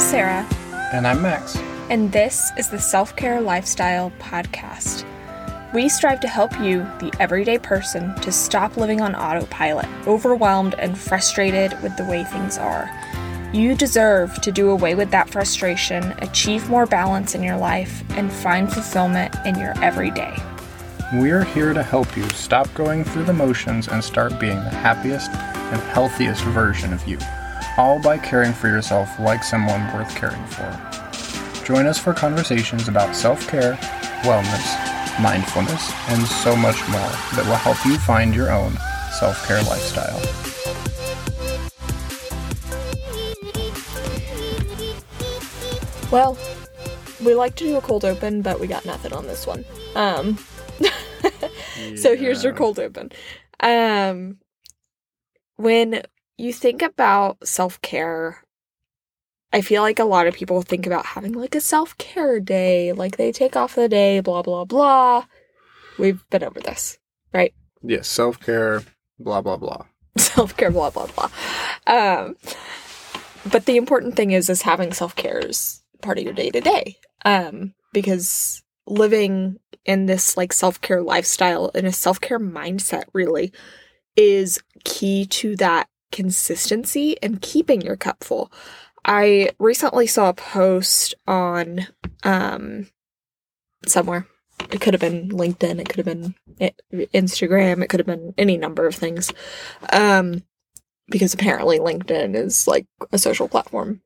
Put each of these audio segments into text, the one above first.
Sarah, And I'm Max. and this is the Self Care Lifestyle Podcast. We strive to help you, the everyday person, to stop living on autopilot, overwhelmed and frustrated with the way things are. You deserve to do away with that frustration, achieve more balance in your life, and find fulfillment in your everyday. We're here to help you stop going through the motions and start being the happiest and healthiest version of you, all by caring for yourself like someone worth caring for. Join us for conversations about self care, wellness, mindfulness, and so much more that will help you find your own self care lifestyle. Well, we like to do a cold open, but we got nothing on this one. Um, so here's your cold open. Um, when you think about self care, I feel like a lot of people think about having like a self care day, like they take off the day, blah, blah, blah. We've been over this, right? Yes, self care, blah, blah, blah. self care, blah, blah, blah. Um, but the important thing is, is having self care is part of your day to day. Um, because living in this like self care lifestyle in a self care mindset really is key to that consistency and keeping your cup full. I recently saw a post on um somewhere. It could have been LinkedIn, it could have been Instagram, it could have been any number of things. Um because apparently LinkedIn is like a social platform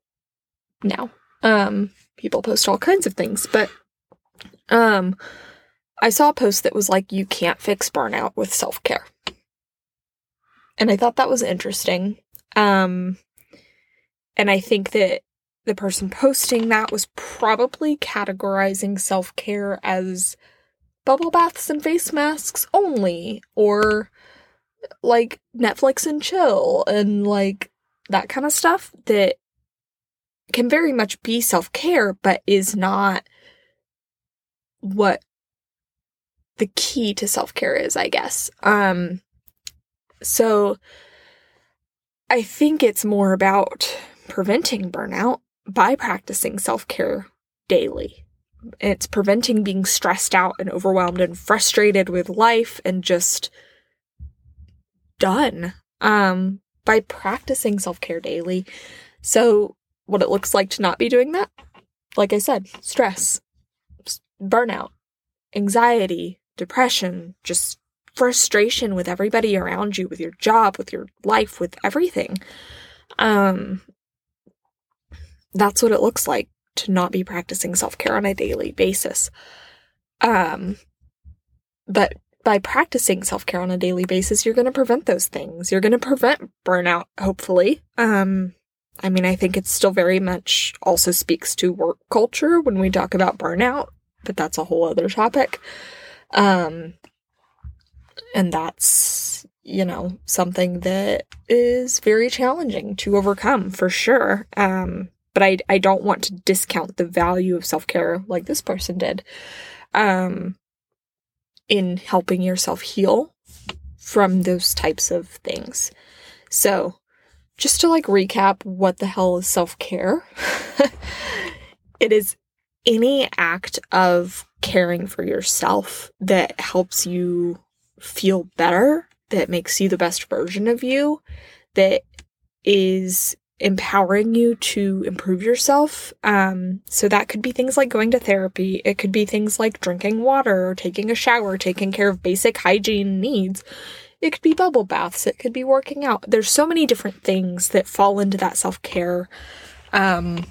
now. Um people post all kinds of things, but um I saw a post that was like you can't fix burnout with self-care. And I thought that was interesting. Um and I think that the person posting that was probably categorizing self-care as bubble baths and face masks only or like Netflix and chill and like that kind of stuff that can very much be self care, but is not what the key to self care is, I guess. Um, so I think it's more about preventing burnout by practicing self care daily. It's preventing being stressed out and overwhelmed and frustrated with life and just done um, by practicing self care daily. So, what it looks like to not be doing that, like I said, stress, burnout, anxiety, depression, just frustration with everybody around you, with your job, with your life, with everything. Um, that's what it looks like to not be practicing self care on a daily basis. Um, but by practicing self care on a daily basis, you're going to prevent those things. You're going to prevent burnout, hopefully. Um, I mean, I think it still very much also speaks to work culture when we talk about burnout, but that's a whole other topic. Um, and that's, you know, something that is very challenging to overcome for sure. Um, but I, I don't want to discount the value of self care like this person did. Um, in helping yourself heal from those types of things. So, just to like recap what the hell is self care, it is any act of caring for yourself that helps you feel better, that makes you the best version of you, that is empowering you to improve yourself. Um, so that could be things like going to therapy. It could be things like drinking water or taking a shower, taking care of basic hygiene needs. It could be bubble baths. It could be working out. There's so many different things that fall into that self care um,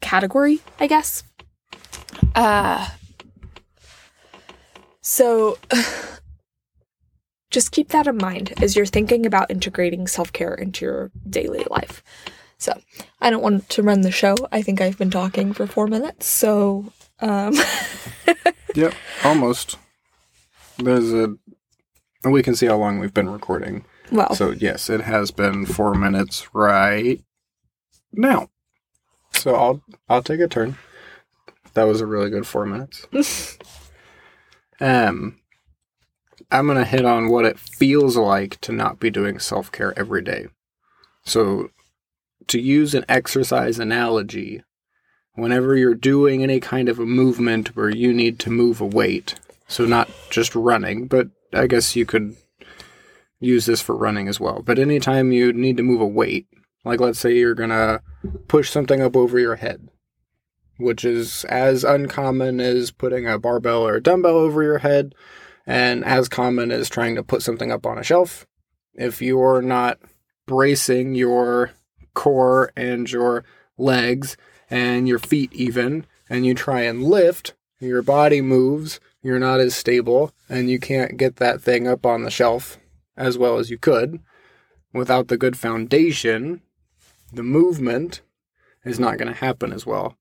category, I guess. Uh, so just keep that in mind as you're thinking about integrating self care into your daily life. So, I don't want to run the show. I think I've been talking for four minutes. So, um, Yep, almost. There's a. We can see how long we've been recording. well, So, yes, it has been four minutes right now. So, I'll I'll take a turn. That was a really good four minutes. um, I'm going to hit on what it feels like to not be doing self care every day. So, to use an exercise analogy, whenever you're doing any kind of a movement where you need to move a weight, so not just running, but I guess you could use this for running as well. But anytime you need to move a weight, like let's say you're gonna push something up over your head, which is as uncommon as putting a barbell or a dumbbell over your head, and as common as trying to put something up on a shelf. If you're not bracing your core and your legs and your feet even, and you try and lift, your body moves, you're not as stable, and you can't get that thing up on the shelf as well as you could. Without the good foundation, the movement is not going to happen as well.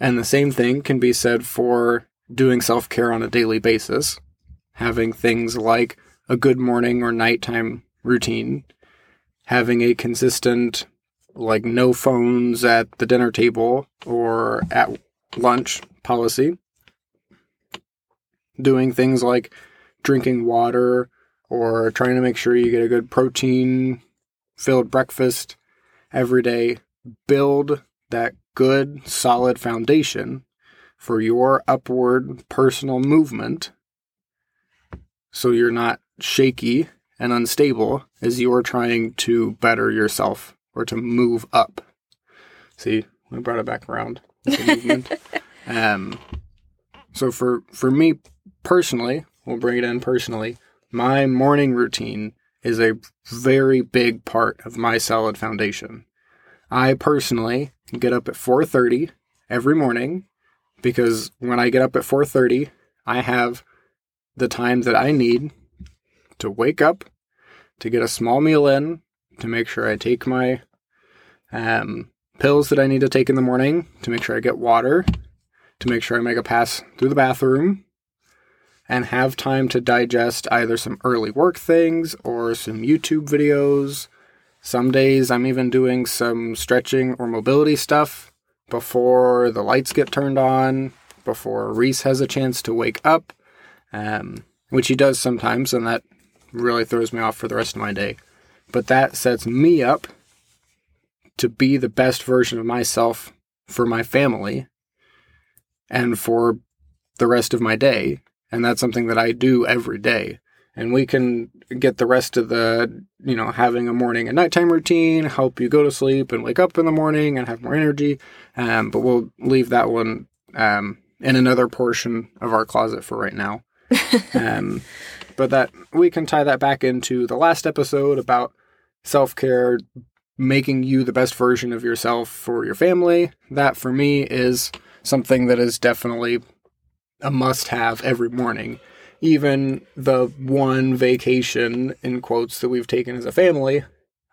And the same thing can be said for doing self care on a daily basis, having things like a good morning or nighttime routine, having a consistent, like no phones at the dinner table or at lunch policy, doing things like drinking water or trying to make sure you get a good protein filled breakfast every day. Build that good, solid foundation for your upward personal movement so you're not shaky and unstable as you're trying to better yourself or to move up. See, we brought it back around. um, so for for me personally, we'll bring it in personally. My morning routine is a very big part of my solid foundation. I personally get up at 4:30 every morning because when I get up at 4:30, I have the time that I need to wake up, to get a small meal in, to make sure I take my um, pills that I need to take in the morning, to make sure I get water, to make sure I make a pass through the bathroom, and have time to digest either some early work things or some YouTube videos. Some days I'm even doing some stretching or mobility stuff before the lights get turned on, before Reese has a chance to wake up, um, which he does sometimes, and that really throws me off for the rest of my day. But that sets me up to be the best version of myself for my family and for the rest of my day. And that's something that I do every day. And we can get the rest of the, you know, having a morning and nighttime routine, help you go to sleep and wake up in the morning and have more energy. Um, but we'll leave that one um, in another portion of our closet for right now. um, but that we can tie that back into the last episode about self care, making you the best version of yourself for your family. That for me is something that is definitely a must have every morning. Even the one vacation in quotes that we've taken as a family,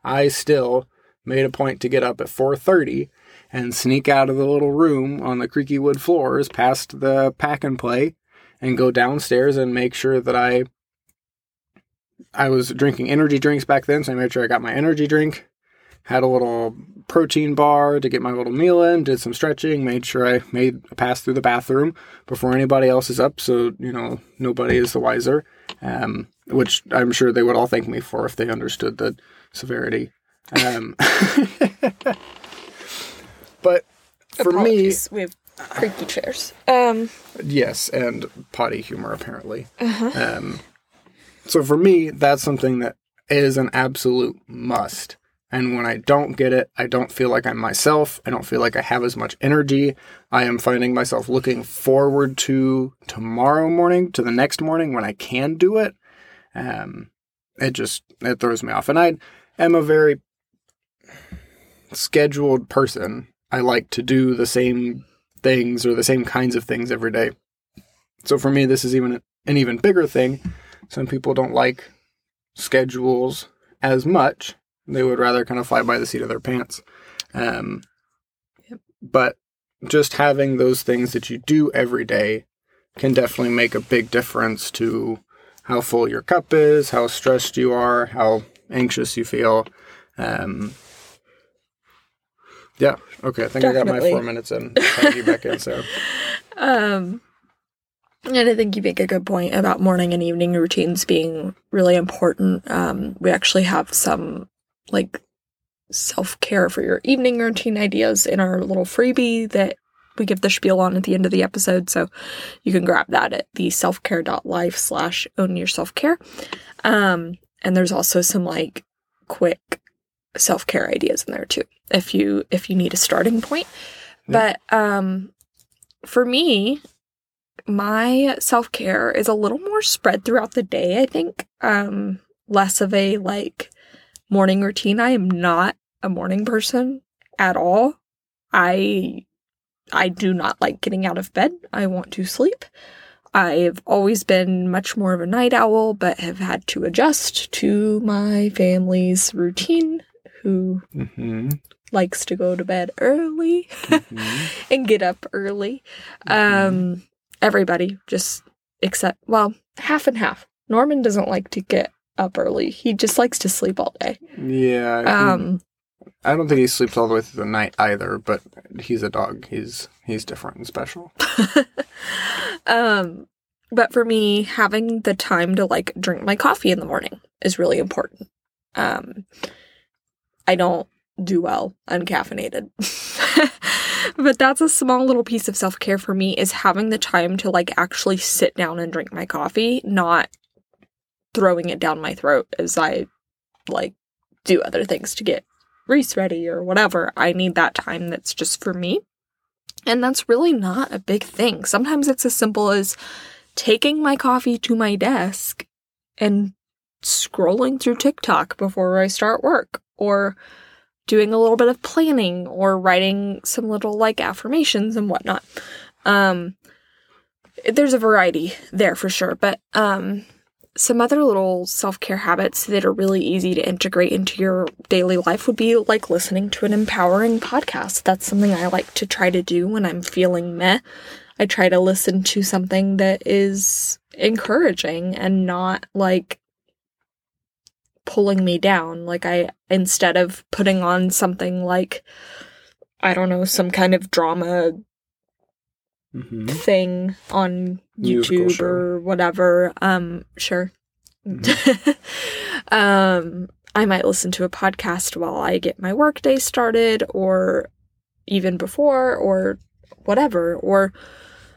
I still made a point to get up at 4:30 and sneak out of the little room on the creaky wood floors past the pack and play and go downstairs and make sure that I I was drinking energy drinks back then, so I made sure I got my energy drink. Had a little protein bar to get my little meal in, did some stretching, made sure I made a pass through the bathroom before anybody else is up, so, you know, nobody is the wiser. Um, which I'm sure they would all thank me for if they understood the severity. Um, but for Apologies. me, we have creaky chairs. Um, yes, and potty humor apparently. Uh-huh. Um, so for me, that's something that is an absolute must. And when I don't get it, I don't feel like I'm myself. I don't feel like I have as much energy. I am finding myself looking forward to tomorrow morning, to the next morning when I can do it. Um, it just it throws me off. And I am a very scheduled person. I like to do the same things or the same kinds of things every day. So for me, this is even an even bigger thing. Some people don't like schedules as much. They would rather kind of fly by the seat of their pants. Um, yep. But just having those things that you do every day can definitely make a big difference to how full your cup is, how stressed you are, how anxious you feel. Um, yeah. Okay. I think Definitely. I got my four minutes in. You back in, so. Um, and I think you make a good point about morning and evening routines being really important. Um, we actually have some like self care for your evening routine ideas in our little freebie that we give the spiel on at the end of the episode. So you can grab that at the selfcare.life slash own your self care. Um, and there's also some like quick self care ideas in there too, if you if you need a starting point. Yeah. But um, for me, my self care is a little more spread throughout the day. I think um, less of a like morning routine. I am not a morning person at all. I I do not like getting out of bed. I want to sleep. I've always been much more of a night owl, but have had to adjust to my family's routine, who Mm-hmm. likes to go to bed early Mm-hmm. and get up early. Um, everybody, just except, well, half and half. Norman doesn't like to get up early. He just likes to sleep all day. Yeah. Um, I don't think he sleeps all the way through the night either, but he's a dog. He's he's different and special. um, but for me, having the time to like drink my coffee in the morning is really important. Um, I don't do well uncaffeinated. but that's a small little piece of self-care for me is having the time to like actually sit down and drink my coffee, not throwing it down my throat as I like do other things to get Reese ready or whatever. I need that time that's just for me. And that's really not a big thing. Sometimes it's as simple as taking my coffee to my desk and scrolling through TikTok before I start work, or doing a little bit of planning, or writing some little like affirmations and whatnot. Um, there's a variety there for sure, but um, some other little self care habits that are really easy to integrate into your daily life would be like listening to an empowering podcast. That's something I like to try to do when I'm feeling meh. I try to listen to something that is encouraging and not like pulling me down. Like, I, instead of putting on something like, I don't know, some kind of drama Mm-hmm. thing on Musical YouTube show. or whatever. Um, sure. Mm-hmm. um, I might listen to a podcast while I get my workday started, or even before, or whatever. Or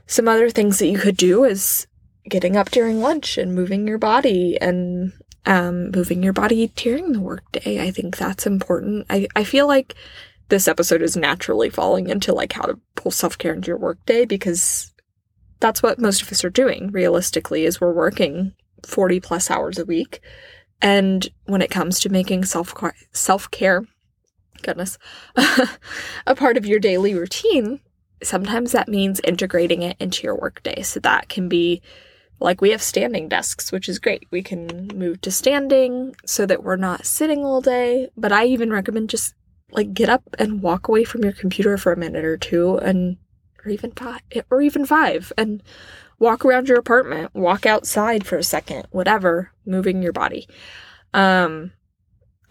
some other things that you could do is getting up during lunch and moving your body and um, moving your body during the workday. I think that's important. I, I feel like this episode is naturally falling into like how to pull self-care into your workday because that's what most of us are doing realistically is we're working 40 plus hours a week. And when it comes to making self self-care goodness a part of your daily routine sometimes that means integrating it into your workday. So that can be like we have standing desks which is great. We can move to standing so that we're not sitting all day. But i even recommend just like get up and walk away from your computer for a minute or two and or even five or even five and walk around your apartment walk outside for a second whatever moving your body. Um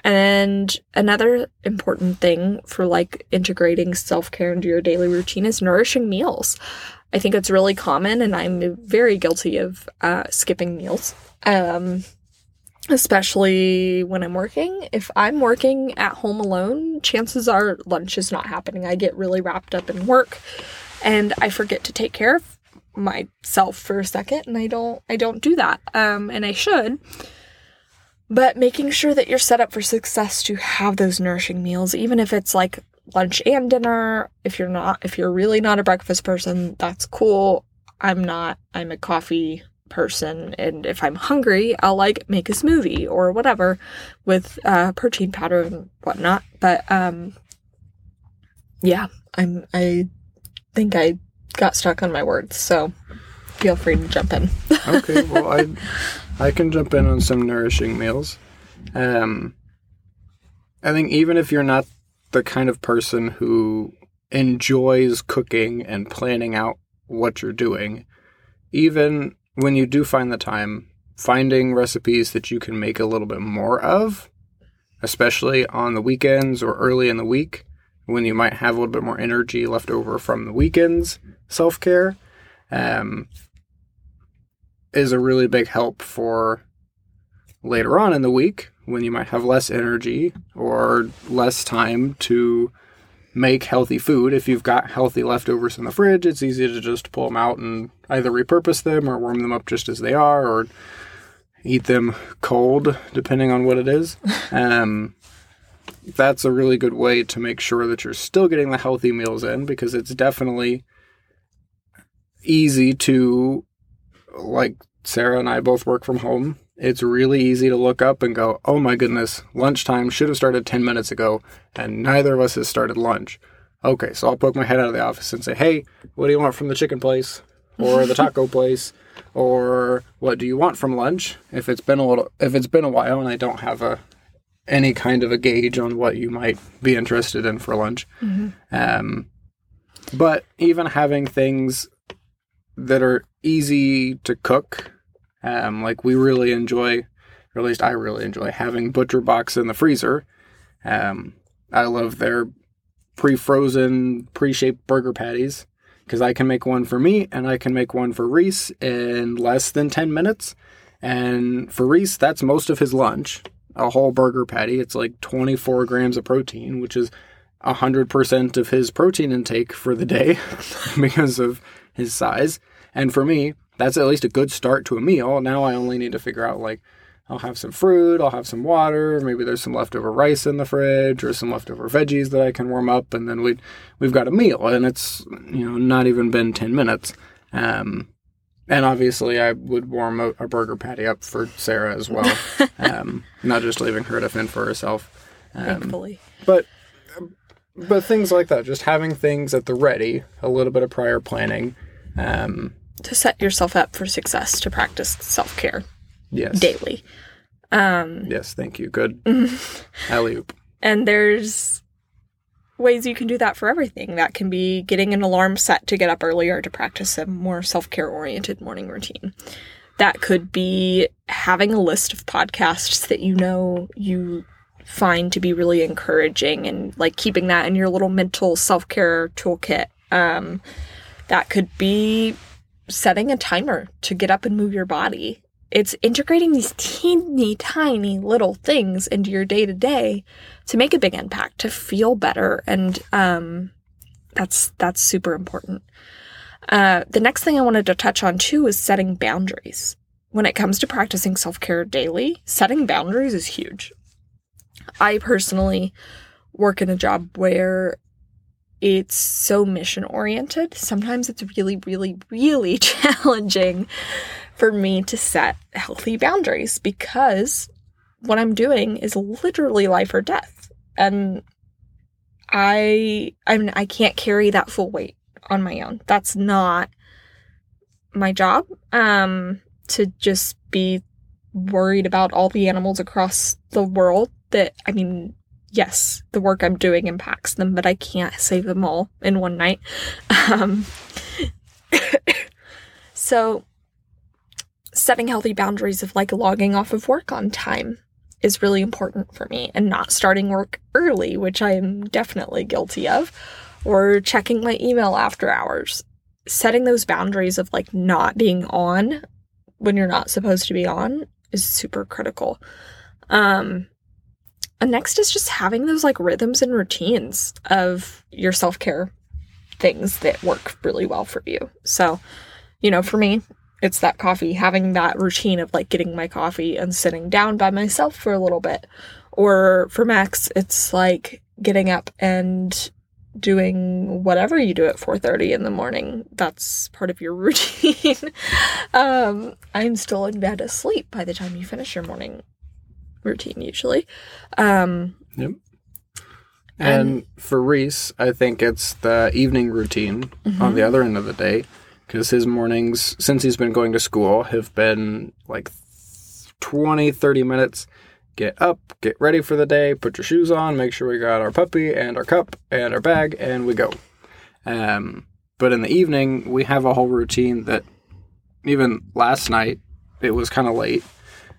and another important thing for like integrating self-care into your daily routine is nourishing meals. I think it's really common and i'm very guilty of uh, skipping meals. Um especially when I'm working. If I'm working at home alone, chances are lunch is not happening. I get really wrapped up in work and I forget to take care of myself for a second and I don't I don't do that. Um and I should. But making sure that you're set up for success to have those nourishing meals even if it's like lunch and dinner, if you're not if you're really not a breakfast person, that's cool. I'm not. I'm a coffee person and if i'm hungry i'll like make a smoothie or whatever with uh protein powder and whatnot but um yeah i'm i think i got stuck on my words so feel free to jump in okay, well, I I can jump in on some nourishing meals. Um, I think even if you're not the kind of person who enjoys cooking and planning out what you're doing, even when you do find the time, finding recipes that you can make a little bit more of, especially on the weekends or early in the week, when you might have a little bit more energy left over from the weekends self care, um, is a really big help for later on in the week, when you might have less energy or less time to make healthy food, if you've got healthy leftovers in the fridge, it's easy to just pull them out and either repurpose them or warm them up just as they are or eat them cold, depending on what it is. Um, that's a really good way to make sure that you're still getting the healthy meals in because it's definitely easy to, like Sarah and I both work from home. It's really easy to look up and go, oh my goodness, lunchtime should have started 10 minutes ago, and neither of us has started lunch. Okay, so I'll poke my head out of the office and say, hey, what do you want from the chicken place or the taco place? Or what do you want from lunch? If it's been a little, if it's been a while and I don't have a any kind of a gauge on what you might be interested in for lunch. Um, but even having things that are easy to cook, um, like we really enjoy, or at least I really enjoy having Butcher Box in the freezer. Um, I love their pre-frozen, pre-shaped burger patties because I can make one for me and I can make one for Reese in less than 10 minutes. And for Reese, that's most of his lunch. A whole burger patty. It's like 24 grams of protein, which is 100% of his protein intake for the day because of his size. And for me, that's at least a good start to a meal. Now I only need to figure out like I'll have some fruit, I'll have some water, maybe there's some leftover rice in the fridge or some leftover veggies that I can warm up and then we we've got a meal and it's you know not even been 10 minutes. Um and obviously I would warm a, a burger patty up for Sarah as well. um not just leaving her to fend for herself. Um, Thankfully. but but things like that, just having things at the ready, a little bit of prior planning. Um, To set yourself up for success to practice self care yes, daily. Um, yes, thank you. Good alley oop. and there's ways you can do that for everything. That can be getting an alarm set to get up earlier to practice a more self care oriented morning routine. That could be having a list of podcasts that you know you find to be really encouraging and like keeping that in your little mental self care toolkit. Um, that could be setting a timer to get up and move your body. It's integrating these teeny tiny little things into your day to day to make a big impact, to feel better. And um, that's that's super important. Uh, the next thing I wanted to touch on too is setting boundaries. When it comes to practicing self care daily, setting boundaries is huge. I personally work in a job where it's so mission oriented. Sometimes it's really, really, really challenging for me to set healthy boundaries because what I'm doing is literally life or death. And I I mean I can't carry that full weight on my own. That's not my job. Um to just be worried about all the animals across the world that I mean yes, the work I'm doing impacts them, but I can't save them all in one night. Um, so, setting healthy boundaries of like logging off of work on time is really important for me and not starting work early, which I am definitely guilty of, or checking my email after hours. Setting those boundaries of like not being on when you're not supposed to be on is super critical. Um, and next is just having those like rhythms and routines of your self care things that work really well for you. So, you know, for me, it's that coffee, having that routine of like getting my coffee and sitting down by myself for a little bit. Or for Max, it's like getting up and doing whatever you do at 4:30 in the morning. That's part of your routine. um, I'm still in bed asleep by the time you finish your morning routine usually. Um, Yep. And for Reese, I think it's the evening routine on the other end of the day because his mornings, since he's been going to school, have been like 20, 30 minutes. Get up, get ready for the day, put your shoes on, make sure we got our puppy and our cup and our bag, and we go. Um, but in the evening, we have a whole routine that even last night, it was kind of late.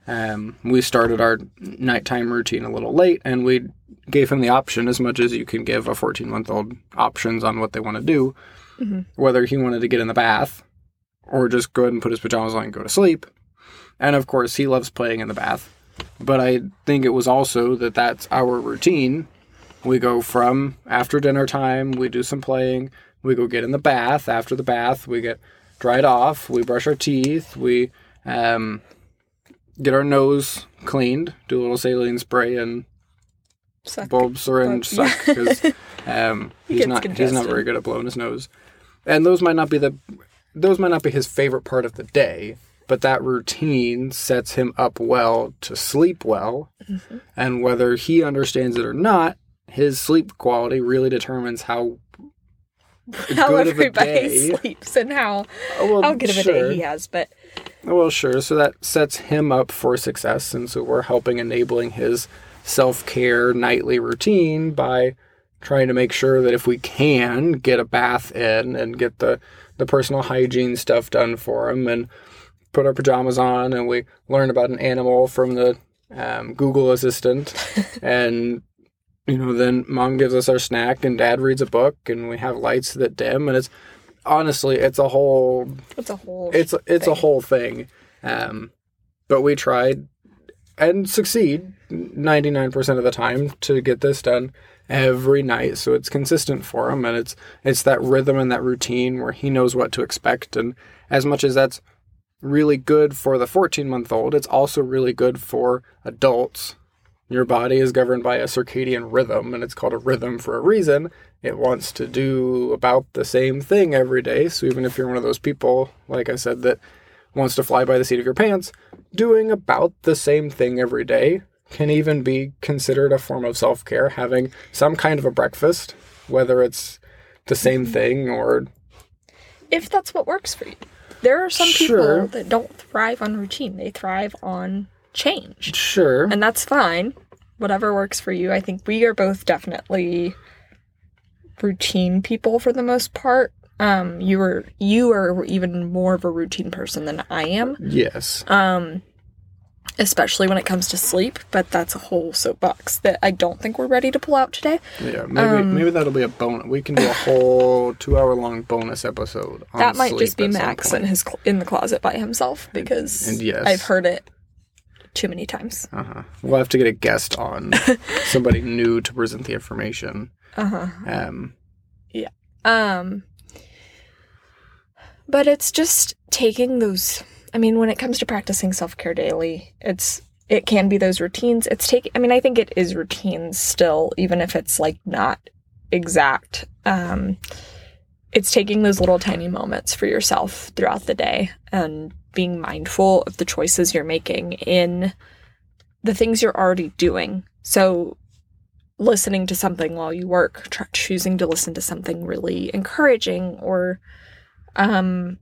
Um, we started our nighttime routine a little late, and we gave him the option, as much as you can give a 14 month old options on what they want to do, whether he wanted to get in the bath or just go ahead and put his pajamas on and go to sleep. And of course, he loves playing in the bath. but I think it was also that that's our routine. We go from after dinner time, we do some playing, we go get in the bath. After the bath, we get dried off, we brush our teeth, we um, get our nose cleaned, do a little saline spray and Suck. bulb syringe Bulb- suck because um, he's not he's not very good at blowing his nose, and those might not be the those might not be his favorite part of the day, but that routine sets him up well to sleep well, Mm-hmm. and whether he understands it or not, his sleep quality really determines how how good of a everybody sleeps and how oh, well, how good of a day he has. But Well, sure. So that sets him up for success. And so we're helping enabling his self care nightly routine by trying to make sure that if we can get a bath in and get the, the personal hygiene stuff done for him and put our pajamas on and we learn about an animal from the um, Google Assistant and you know then mom gives us our snack and dad reads a book and we have lights that dim and it's honestly it's a whole it's a whole it's it's a whole thing. Um but we tried and succeed 99% of the time to get this done every night. So it's consistent for him and it's it's that rhythm and that routine where he knows what to expect. And as much as that's really good for the 14 month old it's also really good for adults. Your body is governed by a circadian rhythm and it's called a rhythm for a reason it wants to do about the same thing every day so even if you're one of those people like i said that wants to fly by the seat of your pants doing about the same thing every day can even be considered a form of self-care having some kind of a breakfast whether it's the same mm-hmm. thing or if that's what works for you. There are some Sure. people that don't thrive on routine. They thrive on change. sure And that's fine. Whatever works for you. I think we are both definitely routine people for the most part. Um you are you are even more of a routine person than I am. yes Um especially when it comes to sleep, but that's a whole soapbox that I don't think we're ready to pull out today. yeah maybe Um, maybe that'll be a bonus we can do a whole two hour long bonus episode on that might just be Max in his cl- in the closet by himself because and yes. I've heard it too many times. Uh-huh. We'll have to get a guest on, somebody new to present the information. Uh-huh. Um, yeah. Um but it's just taking those I mean when it comes to practicing self-care daily, it's it can be those routines. It's taking I mean I think it is routines still even if it's like not exact. Um it's taking those little tiny moments for yourself throughout the day and being mindful of the choices you're making in the things you're already doing. So listening to something while you work, tr- choosing to listen to something really encouraging or um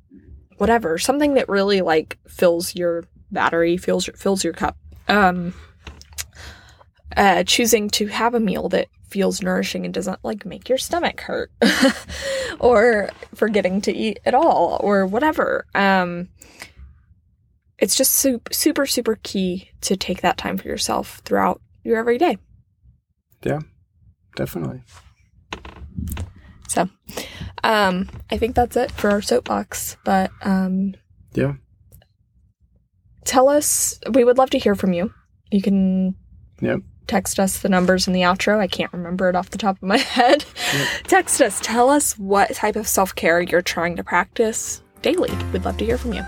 whatever, something that really like fills your battery, fills your, fills your cup. Um uh choosing to have a meal that feels nourishing and doesn't like make your stomach hurt or forgetting to eat at all or whatever. Um it's just super super super key to take that time for yourself throughout your everyday. Definitely. So, um, I think that's it for our soapbox. But um, Yeah. tell us. We would love to hear from you. You can Yep. text us the numbers in the outro. I can't remember it off the top of my head. text us. Tell us what type of self care you're trying to practice daily. We'd love to hear from you.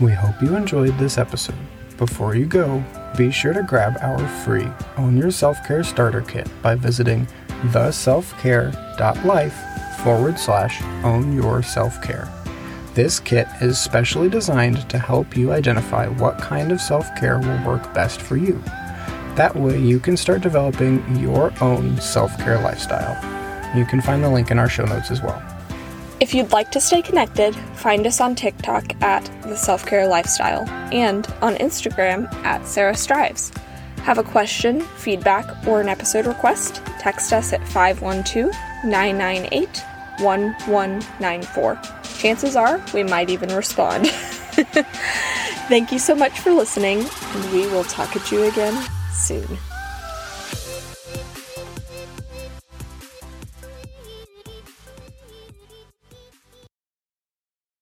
We hope you enjoyed this episode. Before you go, be sure to grab our free Own Your Self Care Starter Kit by visiting theselfcare.life forward slash own your self care. This kit is specially designed to help you identify what kind of self care will work best for you. That way, you can start developing your own self care lifestyle. You can find the link in our show notes as well. If you'd like to stay connected, find us on TikTok at The Self Care Lifestyle and on Instagram at Sarah Strives. Have a question, feedback, or an episode request? Text us at 512 998 1194. Chances are we might even respond. Thank you so much for listening, and we will talk at you again soon.